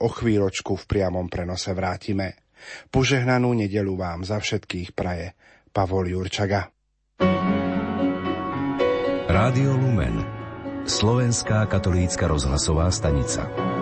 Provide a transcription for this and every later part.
o chvíľočku v priamom prenose vrátime. Požehnanú nedelu vám za všetkých praje Pavol Jurčaga. Rádio Lumen Slovenská katolícka rozhlasová stanica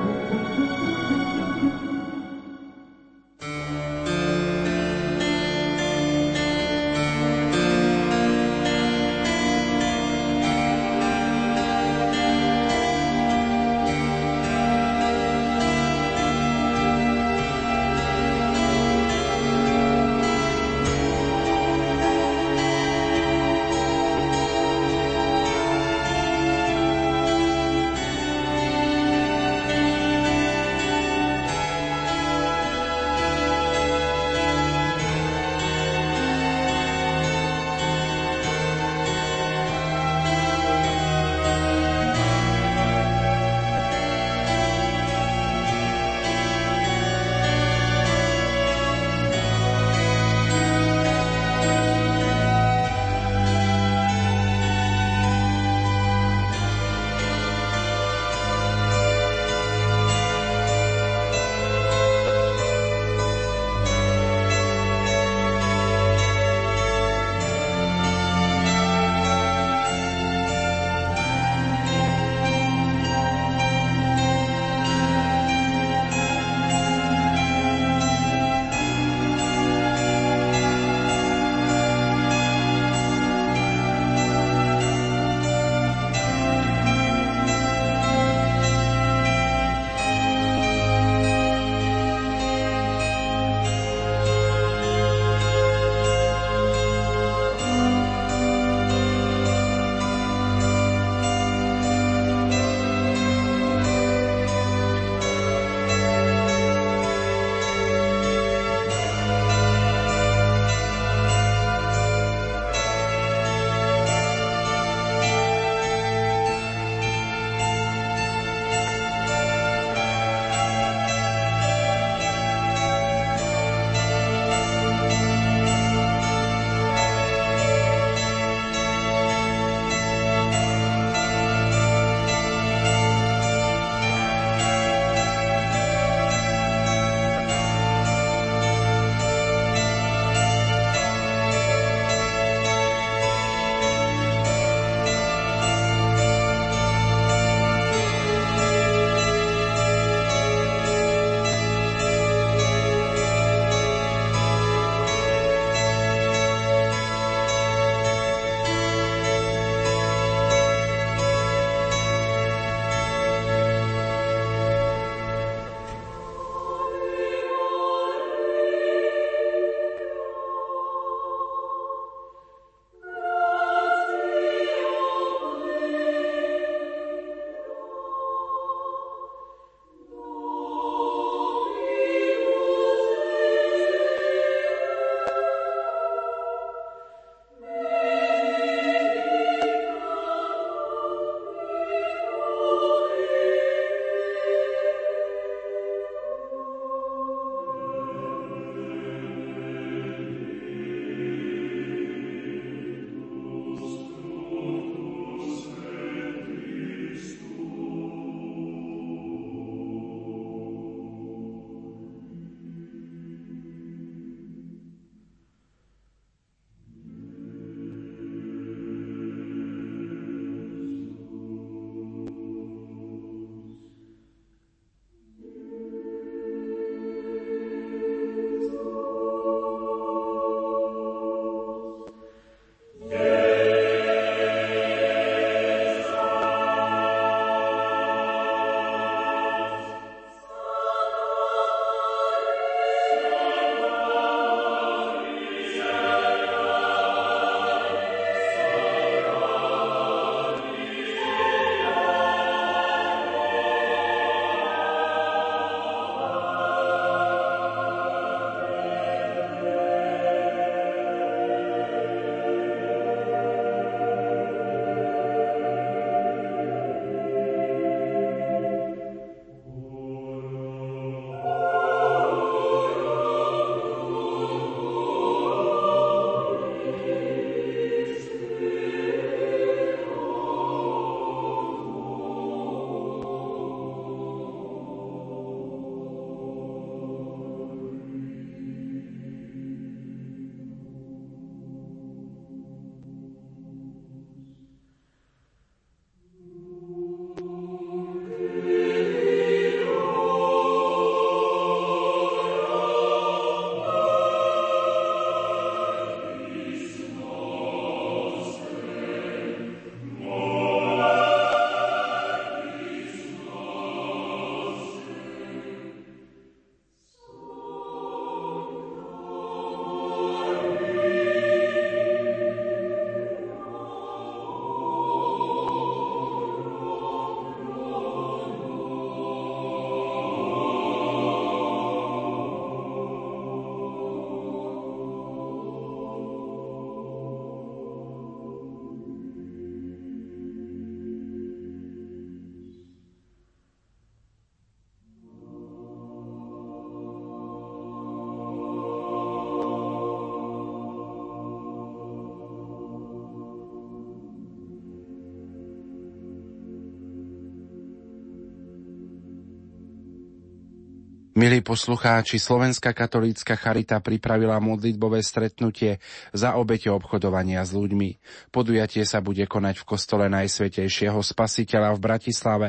Milí poslucháči, Slovenská katolícka charita pripravila modlitbové stretnutie za obete obchodovania s ľuďmi. Podujatie sa bude konať v kostole Najsvetejšieho spasiteľa v Bratislave.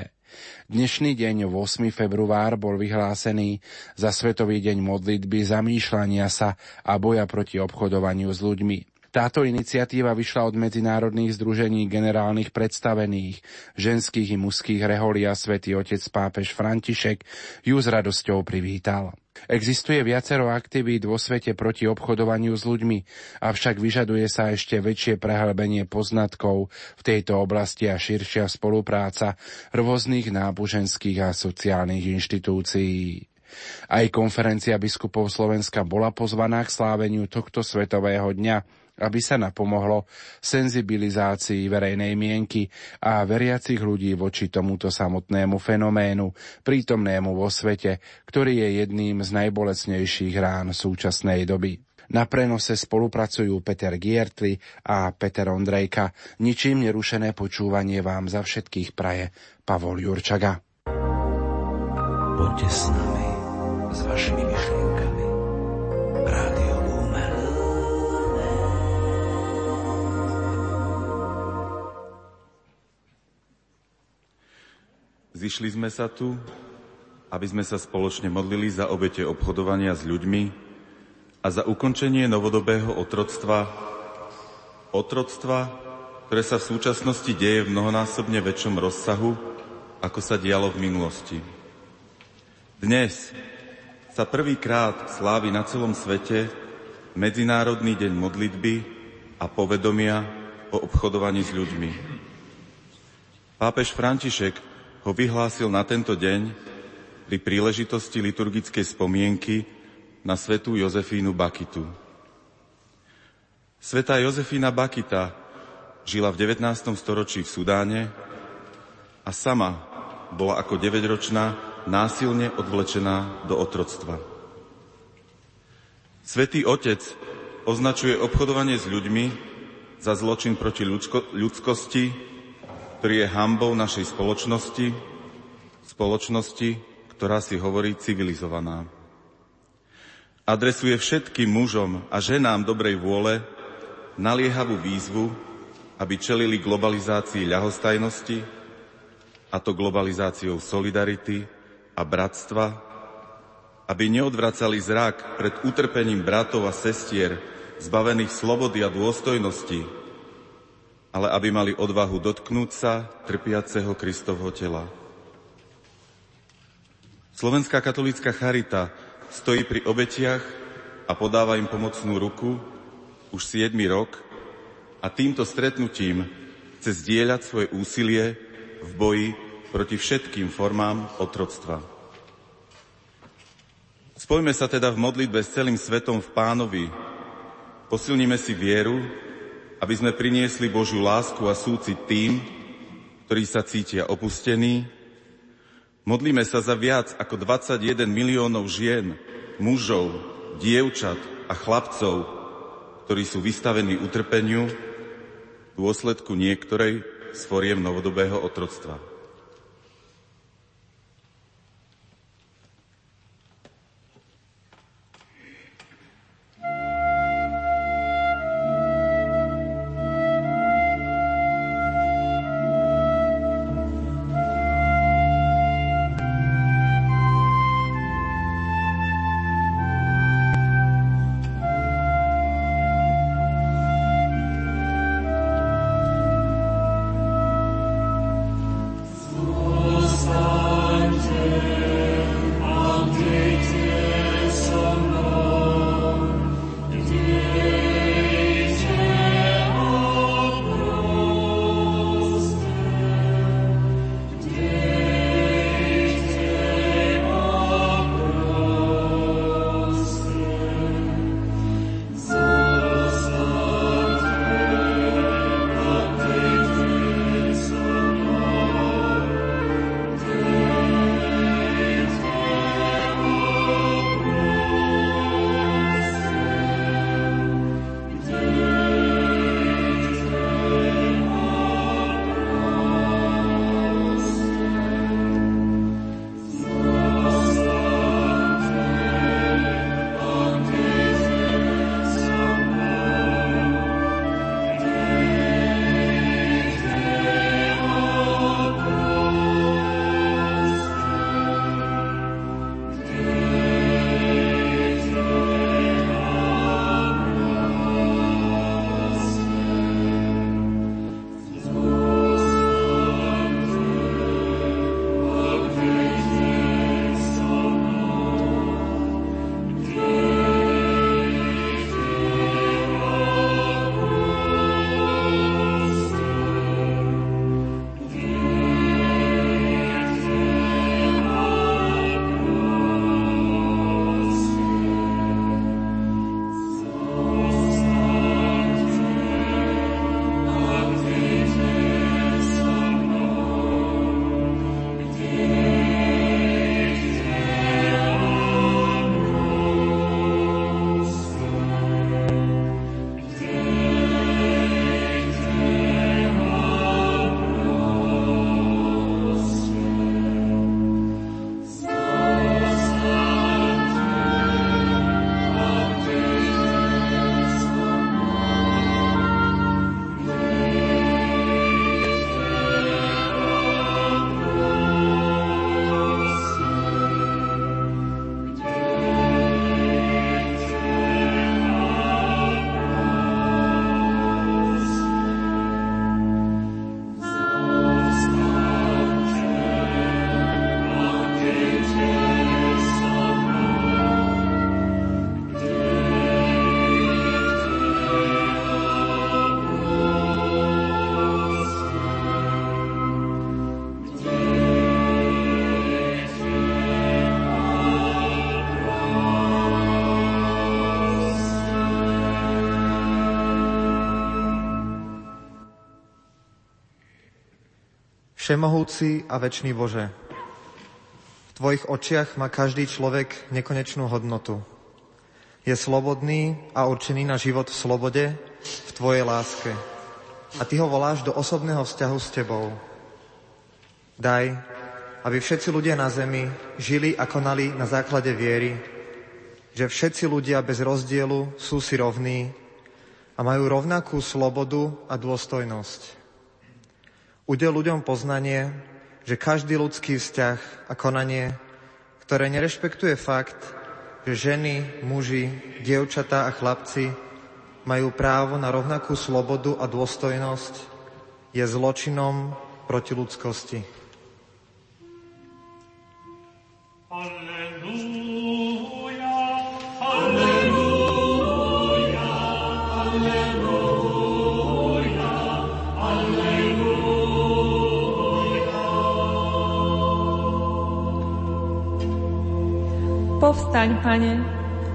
Dnešný deň, 8. február, bol vyhlásený za Svetový deň modlitby, zamýšľania sa a boja proti obchodovaniu s ľuďmi. Táto iniciatíva vyšla od medzinárodných združení generálnych predstavených, ženských i mužských reholia svätý otec pápež František ju s radosťou privítal. Existuje viacero aktivít vo svete proti obchodovaniu s ľuďmi, avšak vyžaduje sa ešte väčšie prehlbenie poznatkov v tejto oblasti a širšia spolupráca rôznych náboženských a sociálnych inštitúcií. Aj konferencia biskupov Slovenska bola pozvaná k sláveniu tohto svetového dňa, aby sa napomohlo senzibilizácii verejnej mienky a veriacich ľudí voči tomuto samotnému fenoménu, prítomnému vo svete, ktorý je jedným z najbolesnejších rán súčasnej doby. Na prenose spolupracujú Peter Giertli a Peter Ondrejka. Ničím nerušené počúvanie vám za všetkých praje Pavol Jurčaga. Poďte s nami, Zišli sme sa tu, aby sme sa spoločne modlili za obete obchodovania s ľuďmi a za ukončenie novodobého otroctva, otroctva, ktoré sa v súčasnosti deje v mnohonásobne väčšom rozsahu, ako sa dialo v minulosti. Dnes sa prvýkrát slávi na celom svete Medzinárodný deň modlitby a povedomia o obchodovaní s ľuďmi. Pápež František ho vyhlásil na tento deň pri príležitosti liturgickej spomienky na svetú Jozefínu Bakitu. Svetá Jozefína Bakita žila v 19. storočí v Sudáne a sama bola ako 9-ročná násilne odvlečená do otroctva. Svetý Otec označuje obchodovanie s ľuďmi za zločin proti ľudsko- ľudskosti ktorý je hambou našej spoločnosti, spoločnosti, ktorá si hovorí civilizovaná. Adresuje všetkým mužom a ženám dobrej vôle naliehavú výzvu, aby čelili globalizácii ľahostajnosti, a to globalizáciou solidarity a bratstva, aby neodvracali zrak pred utrpením bratov a sestier, zbavených slobody a dôstojnosti, ale aby mali odvahu dotknúť sa trpiaceho Kristovho tela. Slovenská katolícka charita stojí pri obetiach a podáva im pomocnú ruku už 7 rok a týmto stretnutím chce zdieľať svoje úsilie v boji proti všetkým formám otroctva. Spojme sa teda v modlitbe s celým svetom v pánovi, posilníme si vieru aby sme priniesli Božiu lásku a súcit tým, ktorí sa cítia opustení. Modlíme sa za viac ako 21 miliónov žien, mužov, dievčat a chlapcov, ktorí sú vystavení utrpeniu v dôsledku niektorej z foriem novodobého otroctva. Všemohúci a večný Bože, v Tvojich očiach má každý človek nekonečnú hodnotu. Je slobodný a určený na život v slobode, v Tvojej láske. A Ty ho voláš do osobného vzťahu s Tebou. Daj, aby všetci ľudia na zemi žili a konali na základe viery, že všetci ľudia bez rozdielu sú si rovní a majú rovnakú slobodu a dôstojnosť. Udel ľuďom poznanie, že každý ľudský vzťah a konanie, ktoré nerešpektuje fakt, že ženy, muži, dievčatá a chlapci majú právo na rovnakú slobodu a dôstojnosť, je zločinom proti ľudskosti. Povstaň, Pane,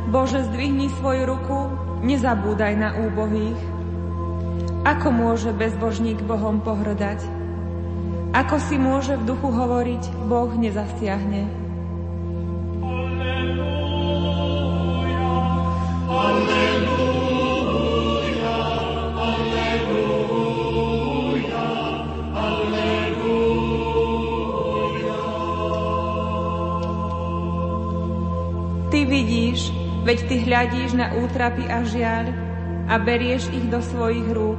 Bože, zdvihni svoju ruku, nezabúdaj na úbohých. Ako môže bezbožník Bohom pohrdať? Ako si môže v duchu hovoriť, Boh nezasiahne? Veď Ty hľadíš na útrapy a žiaľ a berieš ich do svojich rúk.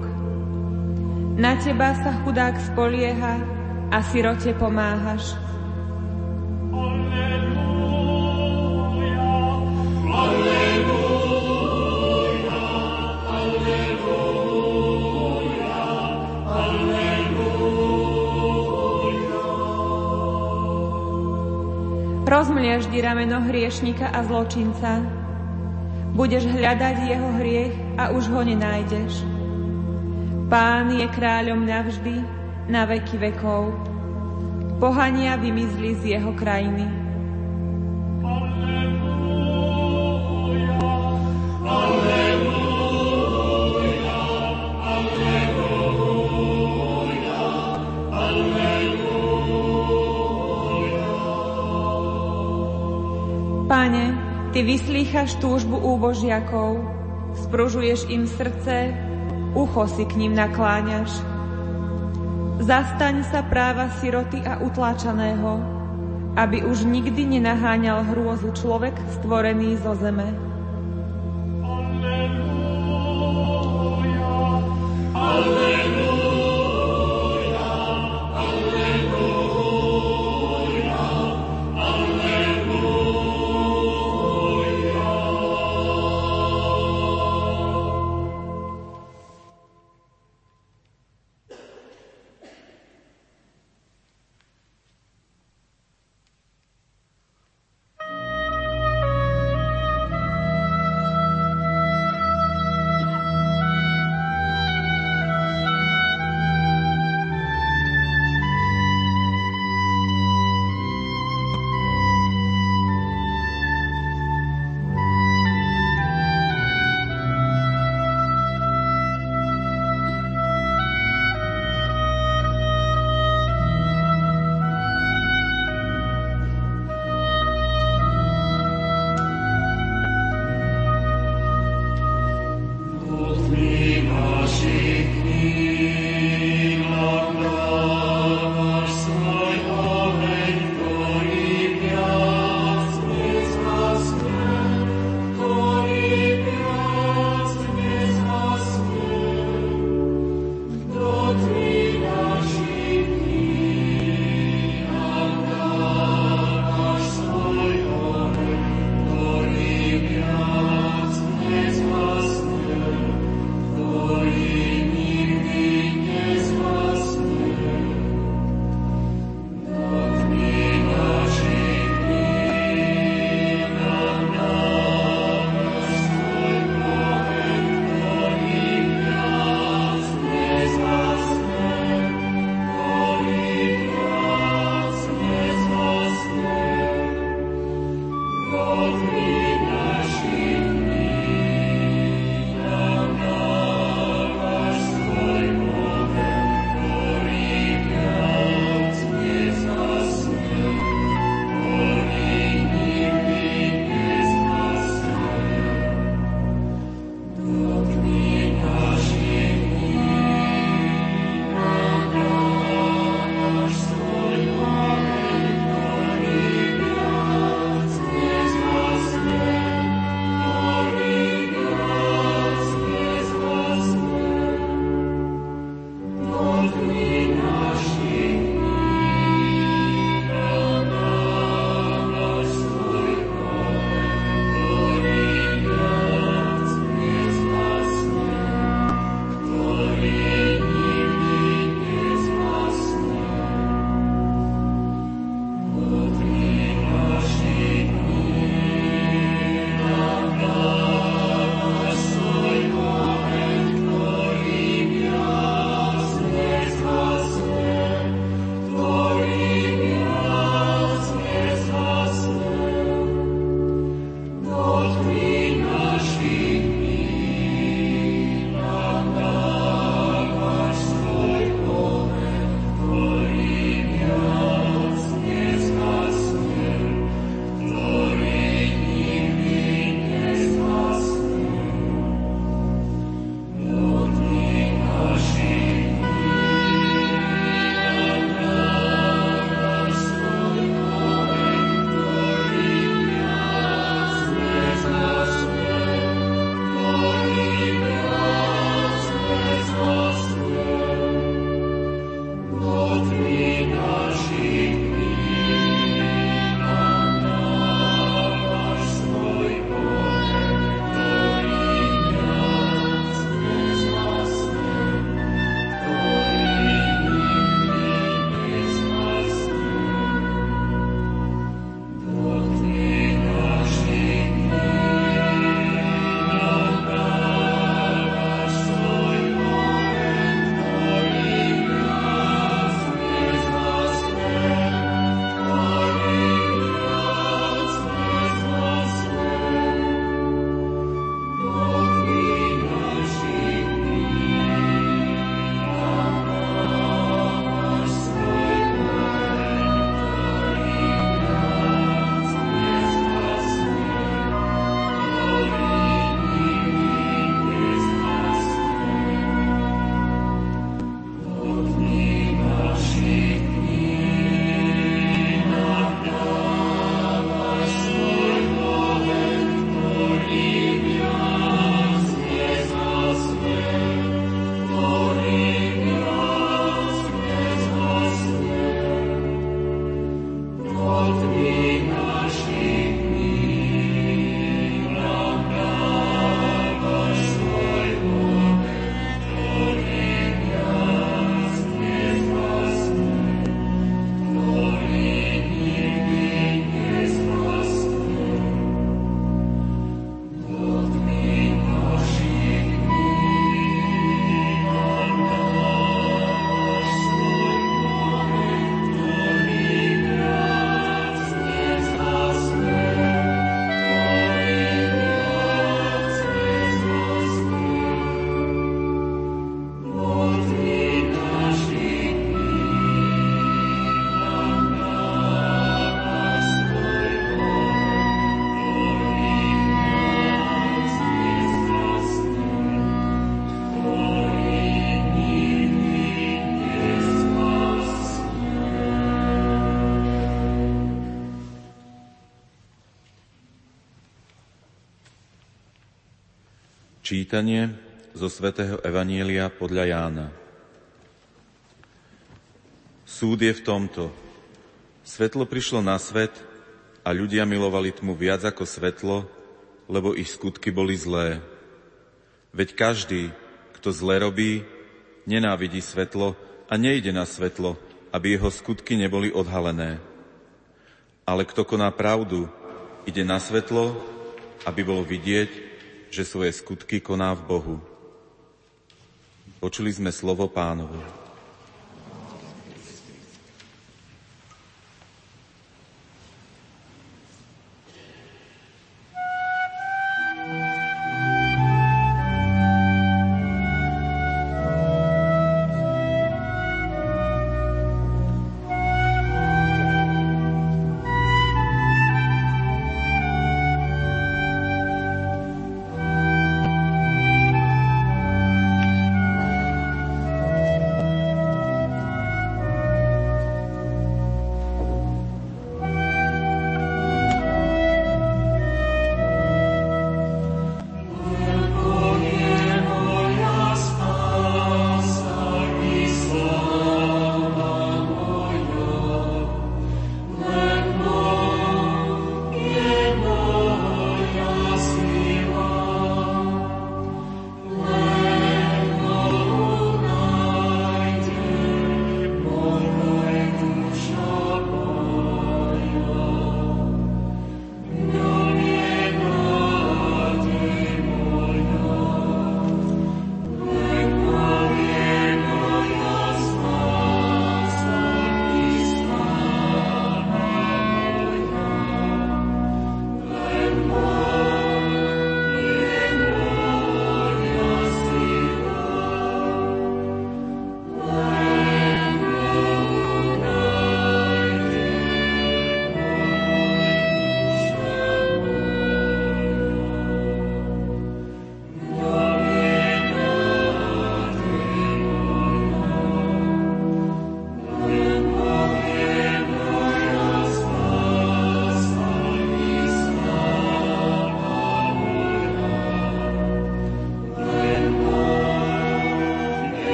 Na Teba sa chudák spolieha a sirote pomáhaš. Rozmliaždi rameno hriešnika a zločinca, Budeš hľadať jeho hriech a už ho nenájdeš. Pán je kráľom navždy, na veky vekov. Pohania vymizli z jeho krajiny. Ty vyslýchaš túžbu úbožiakov, spružuješ im srdce, ucho si k ním nakláňaš. Zastaň sa práva siroty a utláčaného, aby už nikdy nenaháňal hrôzu človek stvorený zo zeme. Čítanie zo svätého Evanielia podľa Jána. Súd je v tomto. Svetlo prišlo na svet a ľudia milovali tmu viac ako svetlo, lebo ich skutky boli zlé. Veď každý, kto zle robí, nenávidí svetlo a nejde na svetlo, aby jeho skutky neboli odhalené. Ale kto koná pravdu, ide na svetlo, aby bolo vidieť, že svoje skutky koná v Bohu. Počuli sme slovo pánovo.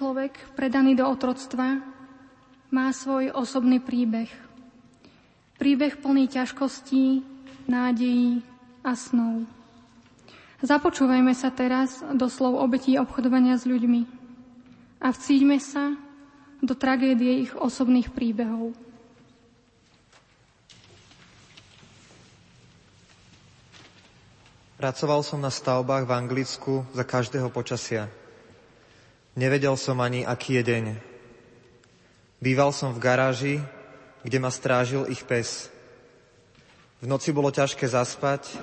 Človek predaný do otroctva má svoj osobný príbeh. Príbeh plný ťažkostí, nádejí a snov. Započúvajme sa teraz do slov obetí obchodovania s ľuďmi a vcíťme sa do tragédie ich osobných príbehov. Pracoval som na stavbách v Anglicku za každého počasia. Nevedel som ani, aký je deň. Býval som v garáži, kde ma strážil ich pes. V noci bolo ťažké zaspať,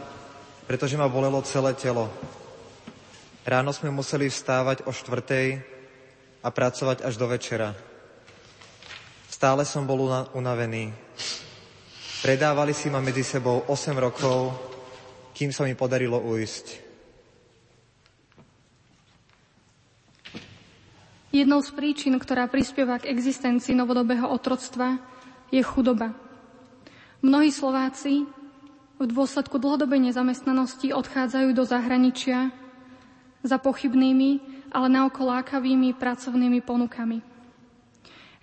pretože ma bolelo celé telo. Ráno sme museli vstávať o štvrtej a pracovať až do večera. Stále som bol unavený. Predávali si ma medzi sebou 8 rokov kým sa mi podarilo ujsť. Jednou z príčin, ktorá prispieva k existencii novodobého otroctva, je chudoba. Mnohí Slováci v dôsledku dlhodobej nezamestnanosti odchádzajú do zahraničia za pochybnými, ale naokolákavými pracovnými ponukami.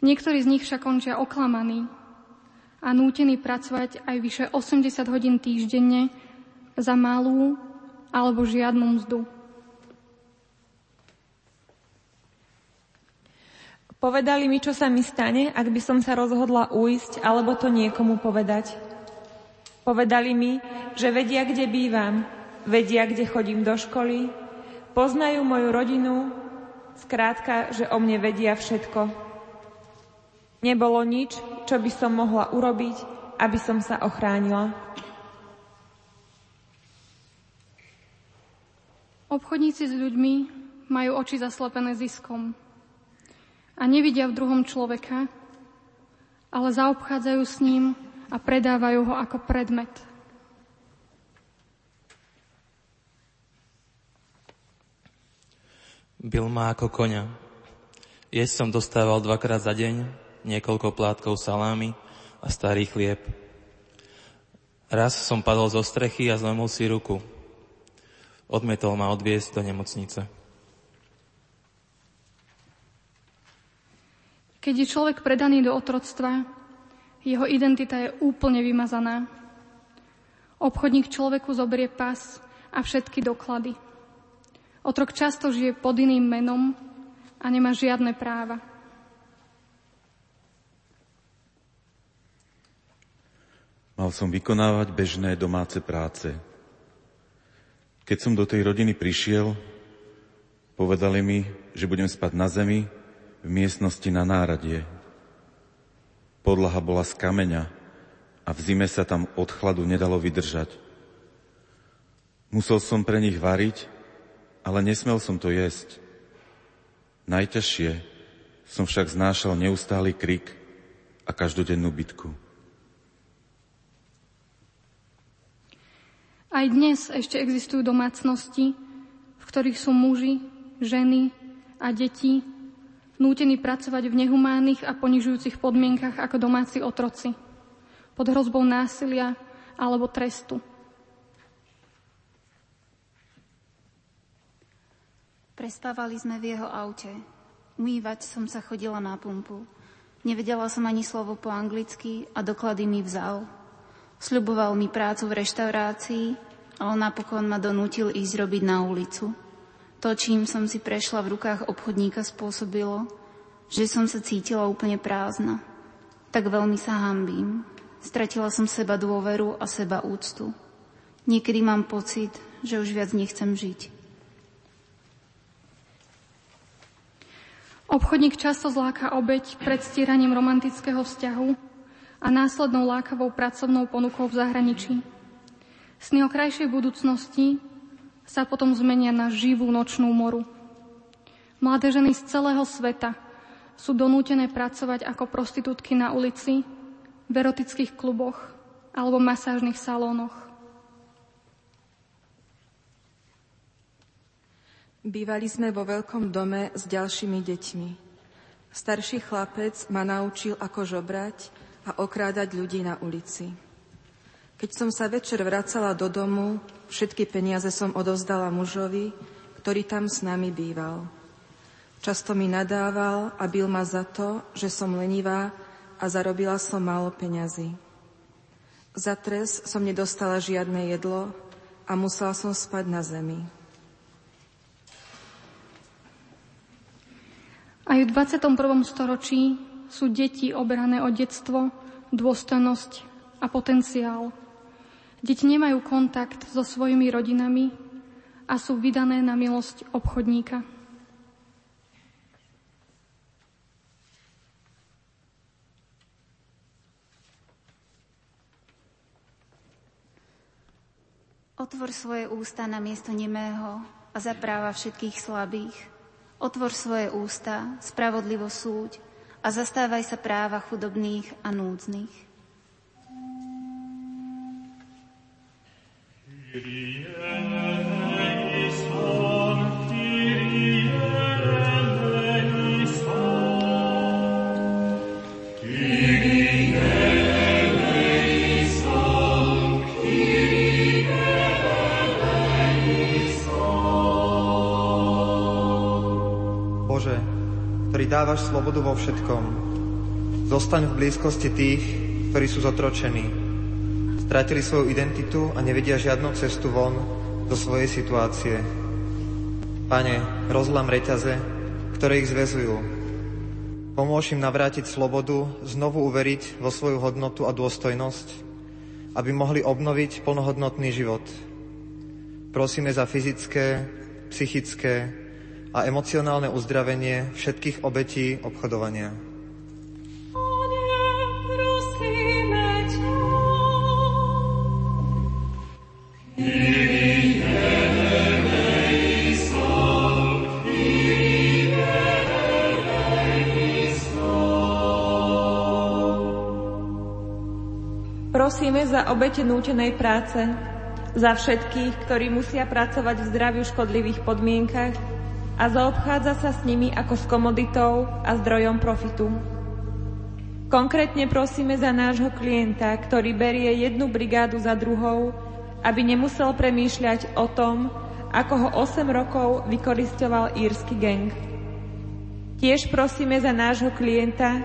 Niektorí z nich však končia oklamaní a nútení pracovať aj vyše 80 hodín týždenne za malú alebo žiadnu mzdu. Povedali mi, čo sa mi stane, ak by som sa rozhodla ujsť alebo to niekomu povedať. Povedali mi, že vedia, kde bývam, vedia, kde chodím do školy, poznajú moju rodinu, skrátka, že o mne vedia všetko. Nebolo nič, čo by som mohla urobiť, aby som sa ochránila. Obchodníci s ľuďmi majú oči zaslepené ziskom a nevidia v druhom človeka, ale zaobchádzajú s ním a predávajú ho ako predmet. Byl ma ako koňa. Jesť som dostával dvakrát za deň, niekoľko plátkov salámy a starý chlieb. Raz som padol zo strechy a zlomil si ruku. Odmietol ma odviesť do nemocnice. Keď je človek predaný do otroctva, jeho identita je úplne vymazaná. Obchodník človeku zoberie pas a všetky doklady. Otrok často žije pod iným menom a nemá žiadne práva. Mal som vykonávať bežné domáce práce, keď som do tej rodiny prišiel, povedali mi, že budem spať na zemi v miestnosti na náradie. Podlaha bola z kameňa a v zime sa tam od chladu nedalo vydržať. Musel som pre nich variť, ale nesmel som to jesť. Najťažšie som však znášal neustály krik a každodennú bitku. Aj dnes ešte existujú domácnosti, v ktorých sú muži, ženy a deti nútení pracovať v nehumánnych a ponižujúcich podmienkach ako domáci otroci, pod hrozbou násilia alebo trestu. Prestávali sme v jeho aute. Umývať som sa chodila na pumpu. Nevedela som ani slovo po anglicky a doklady mi vzal. Sľuboval mi prácu v reštaurácii, ale napokon ma donútil ísť robiť na ulicu. To, čím som si prešla v rukách obchodníka, spôsobilo, že som sa cítila úplne prázdna. Tak veľmi sa hambím. Stratila som seba dôveru a seba úctu. Niekedy mám pocit, že už viac nechcem žiť. Obchodník často zláka obeď pred stíraním romantického vzťahu a následnou lákavou pracovnou ponukou v zahraničí. Sny o krajšej budúcnosti sa potom zmenia na živú nočnú moru. Mladé ženy z celého sveta sú donútené pracovať ako prostitútky na ulici, v erotických kluboch alebo masážnych salónoch. Bývali sme vo veľkom dome s ďalšími deťmi. Starší chlapec ma naučil, ako žobrať a okrádať ľudí na ulici. Keď som sa večer vracala do domu, všetky peniaze som odovzdala mužovi, ktorý tam s nami býval. Často mi nadával a bil ma za to, že som lenivá a zarobila som málo peňazí. Za trest som nedostala žiadne jedlo a musela som spať na zemi. Aj v 21. storočí sú deti oberané o detstvo, dôstojnosť a potenciál. Deti nemajú kontakt so svojimi rodinami a sú vydané na milosť obchodníka. Otvor svoje ústa na miesto nemého a zapráva všetkých slabých. Otvor svoje ústa, spravodlivo súď a zastávaj sa práva chudobných a núdznych. Dávaš slobodu vo všetkom. Zostaň v blízkosti tých, ktorí sú zotročení. Stratili svoju identitu a nevedia žiadnu cestu von do svojej situácie. Pane, rozlam reťaze, ktoré ich zväzujú. Pomôž im navrátiť slobodu, znovu uveriť vo svoju hodnotu a dôstojnosť, aby mohli obnoviť plnohodnotný život. Prosíme za fyzické, psychické, a emocionálne uzdravenie všetkých obetí obchodovania. Prosíme za obete nútenej práce, za všetkých, ktorí musia pracovať v zdraviu škodlivých podmienkach, a zaobchádza sa s nimi ako s komoditou a zdrojom profitu. Konkrétne prosíme za nášho klienta, ktorý berie jednu brigádu za druhou, aby nemusel premýšľať o tom, ako ho 8 rokov vykoristoval írsky gang. Tiež prosíme za nášho klienta,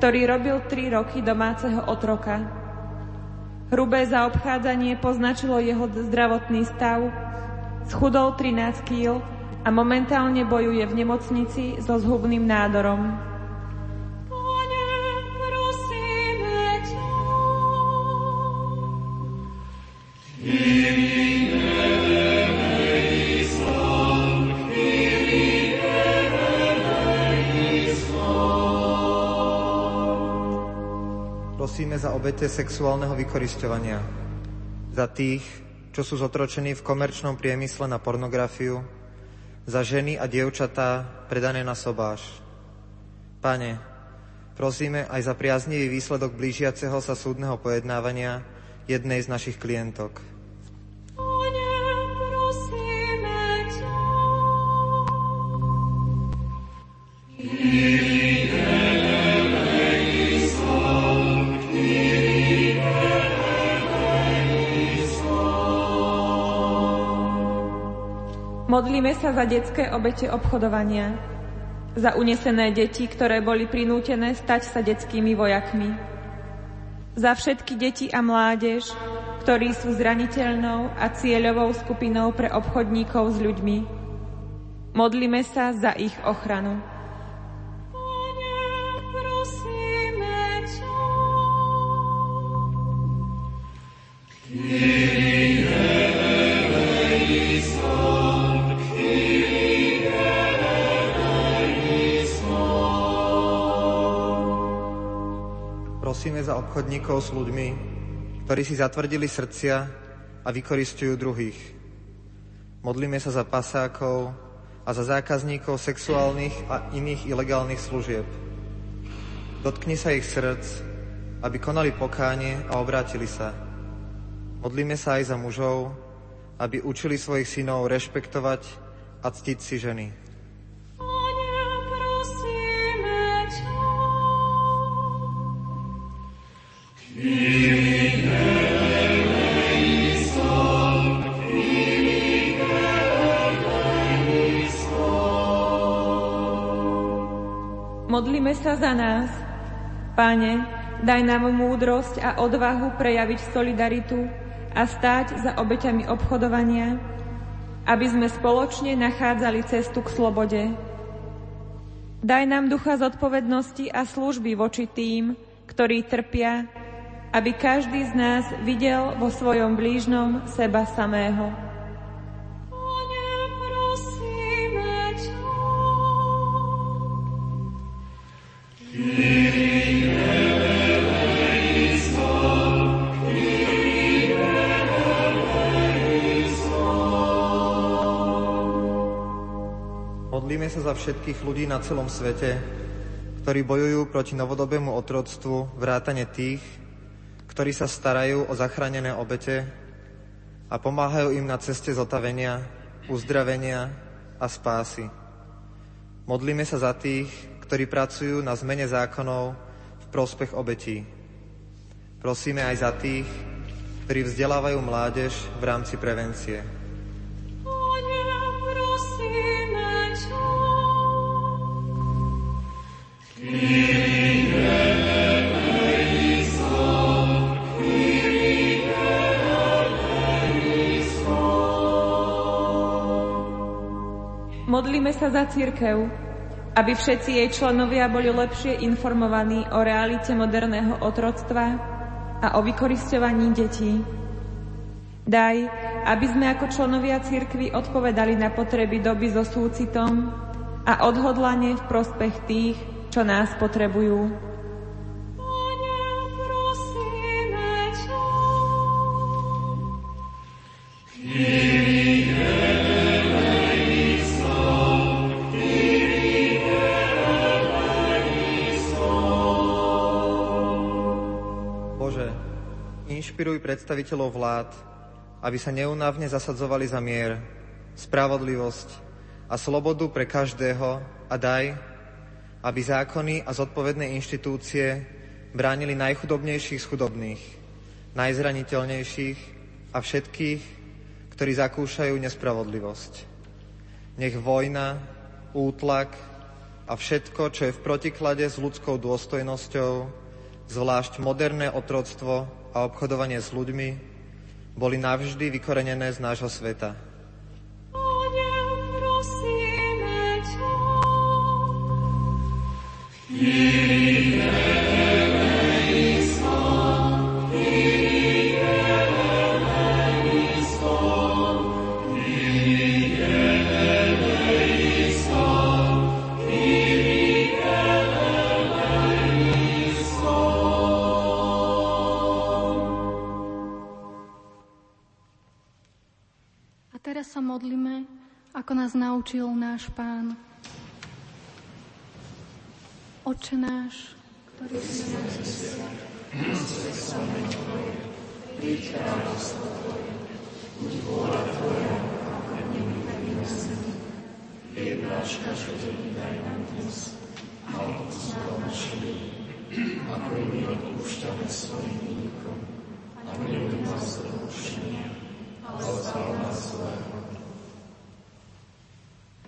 ktorý robil 3 roky domáceho otroka. Hrubé zaobchádzanie poznačilo jeho zdravotný stav, schudol 13 kg a momentálne bojuje v nemocnici so zhubným nádorom. Obete sexuálneho vykoristovania, za tých, čo sú zotročení v komerčnom priemysle na pornografiu, za ženy a dievčatá predané na sobáš. Pane, prosíme aj za priaznivý výsledok blížiaceho sa súdneho pojednávania jednej z našich klientok. Pane, Modlíme sa za detské obete obchodovania, za unesené deti, ktoré boli prinútené stať sa detskými vojakmi, za všetky deti a mládež, ktorí sú zraniteľnou a cieľovou skupinou pre obchodníkov s ľuďmi. Modlíme sa za ich ochranu. Obchodníkov s ľuďmi, ktorí si zatvrdili srdcia a vykoristujú druhých. Modlíme sa za pasákov a za zákazníkov sexuálnych a iných ilegálnych služieb. Dotkni sa ich srdc, aby konali pokánie a obrátili sa. Modlíme sa aj za mužov, aby učili svojich synov rešpektovať a ctiť si ženy. Modlíme sa za nás. Pane, daj nám múdrosť a odvahu prejaviť solidaritu a stáť za obeťami obchodovania, aby sme spoločne nachádzali cestu k slobode. Daj nám ducha zodpovednosti a služby voči tým, ktorí trpia, aby každý z nás videl vo svojom blížnom seba samého. Modlíme sa za všetkých ľudí na celom svete, ktorí bojujú proti novodobému otroctvu, vrátane tých, ktorí sa starajú o zachránené obete a pomáhajú im na ceste zotavenia, uzdravenia a spásy. Modlíme sa za tých, ktorí pracujú na zmene zákonov v prospech obetí. Prosíme aj za tých, ktorí vzdelávajú mládež v rámci prevencie. Sa za církev, aby všetci jej členovia boli lepšie informovaní o realite moderného otroctva a o vykoristovaní detí. Daj, aby sme ako členovia církvy odpovedali na potreby doby so súcitom a odhodlanie v prospech tých, čo nás potrebujú. Predstaviteľov vlád, aby sa neunávne zasadzovali za mier, spravodlivosť a slobodu pre každého a daj, aby zákony a zodpovedné inštitúcie bránili najchudobnejších z chudobných, najzraniteľnejších a všetkých, ktorí zakúšajú nespravodlivosť. Nech vojna, útlak a všetko, čo je v protiklade s ľudskou dôstojnosťou, zvlášť moderné otroctvo a obchodovanie s ľuďmi boli navždy vykorenené z nášho sveta. sa ako nás naučil náš Pán. Oče náš, ktorý si na príď vôľa Tvoja, ako v nebi, tak i na zemi. Chlieb náš každodenný daj nám dnes a odpúsť nám naše ako i my odpúšťame svojim výnikom. A nebuď nás do pokušenia, ale zbav nás zlého.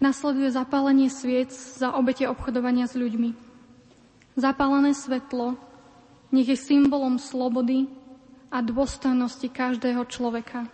Nasleduje zapálenie sviec za obete obchodovania s ľuďmi. Zapálené svetlo nech je symbolom slobody a dôstojnosti každého človeka.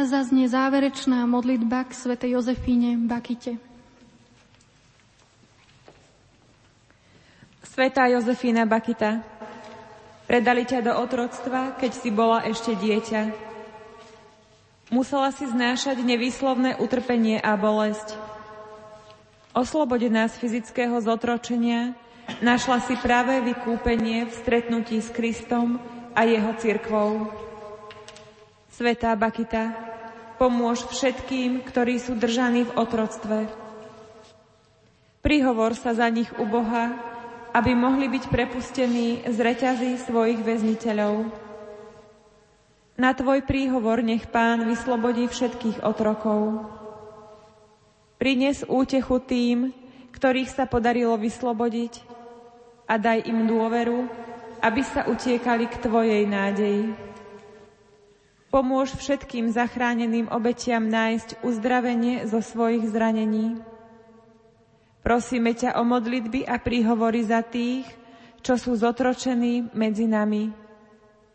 Teraz zaznie záverečná modlitba k svätej Jozefíne Bakite. Svetá Jozefína Bakita, predali ťa do otroctva, keď si bola ešte dieťa. Musela si znášať nevýslovné utrpenie a bolesť. Oslobodená z fyzického zotročenia, našla si práve vykúpenie v stretnutí s Kristom a jeho cirkvou. Svetá Bakita, pomôž všetkým, ktorí sú držaní v otroctve. Prihovor sa za nich u Boha, aby mohli byť prepustení z reťazí svojich väzniteľov. Na tvoj príhovor nech pán vyslobodí všetkých otrokov. Prines útechu tým, ktorých sa podarilo vyslobodiť a daj im dôveru, aby sa utiekali k Tvojej nádeji. Pomôž všetkým zachráneným obetiam nájsť uzdravenie zo svojich zranení. Prosíme ťa o modlitby a príhovory za tých, čo sú zotročení medzi nami.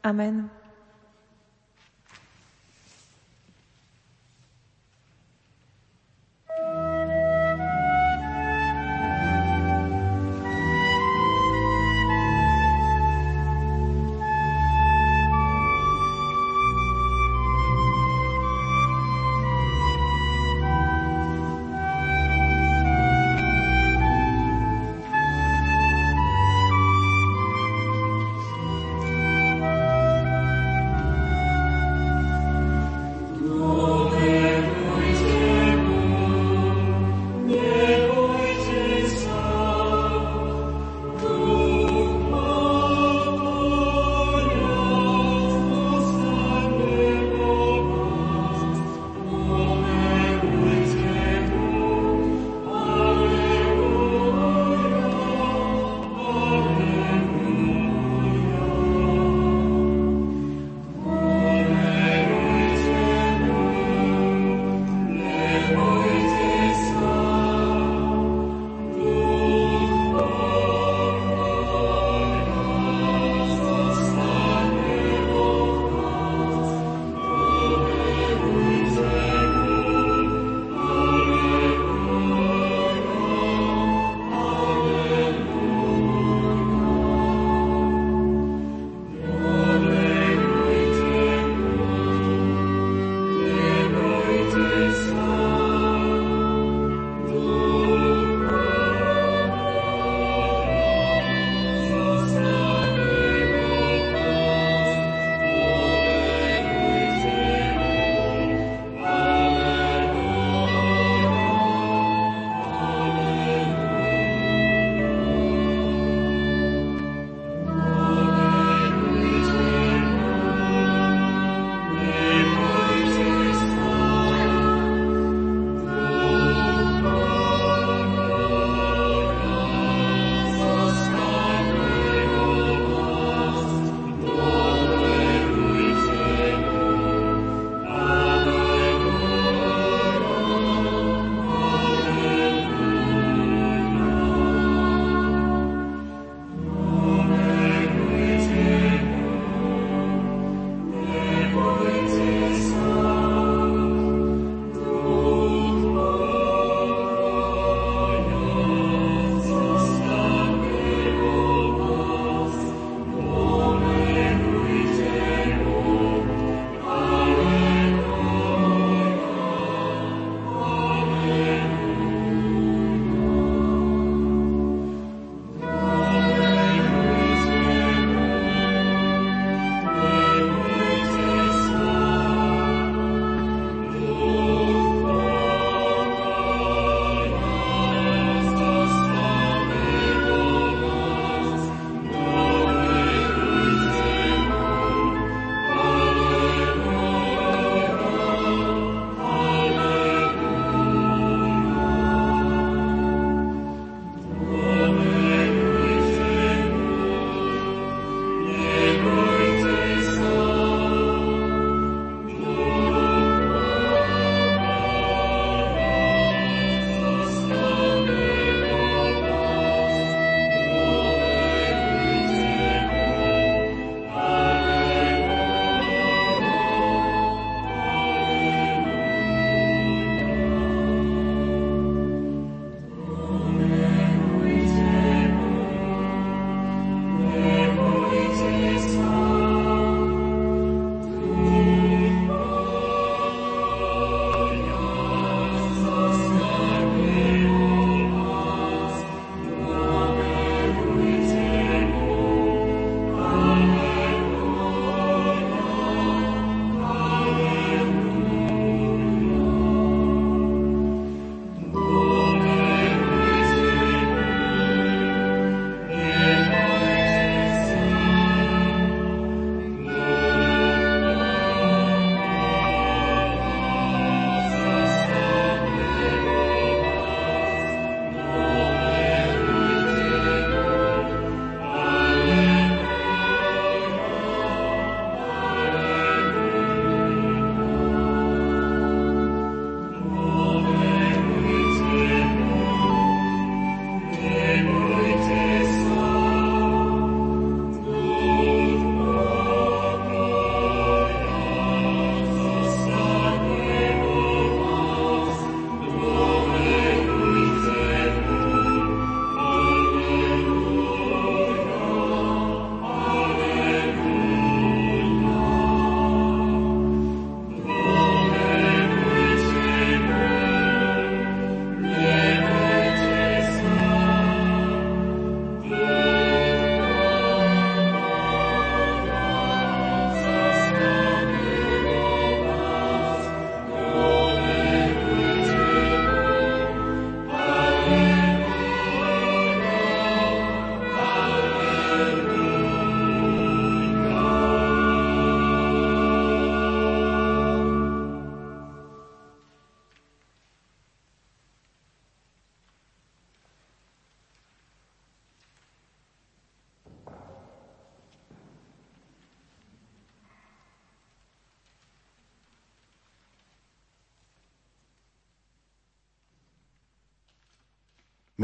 Amen.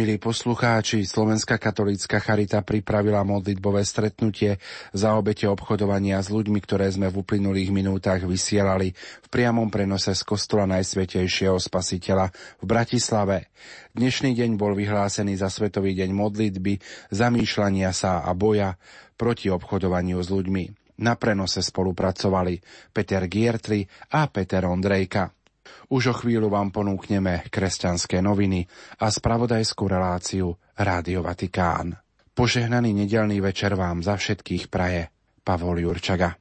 Milí poslucháči, Slovenská katolícka charita pripravila modlitbové stretnutie za obete obchodovania s ľuďmi, ktoré sme v uplynulých minútach vysielali v priamom prenose z kostola Najsvetejšieho Spasiteľa v Bratislave. Dnešný deň bol vyhlásený za Svetový deň modlitby, zamýšľania sa a boja proti obchodovaniu s ľuďmi. Na prenose spolupracovali Peter Giertli a Peter Ondrejka. Už o chvíľu vám ponúkneme kresťanské noviny a spravodajskú reláciu Rádio Vatikán. Požehnaný nedelný večer vám za všetkých praje Pavol Jurčaga.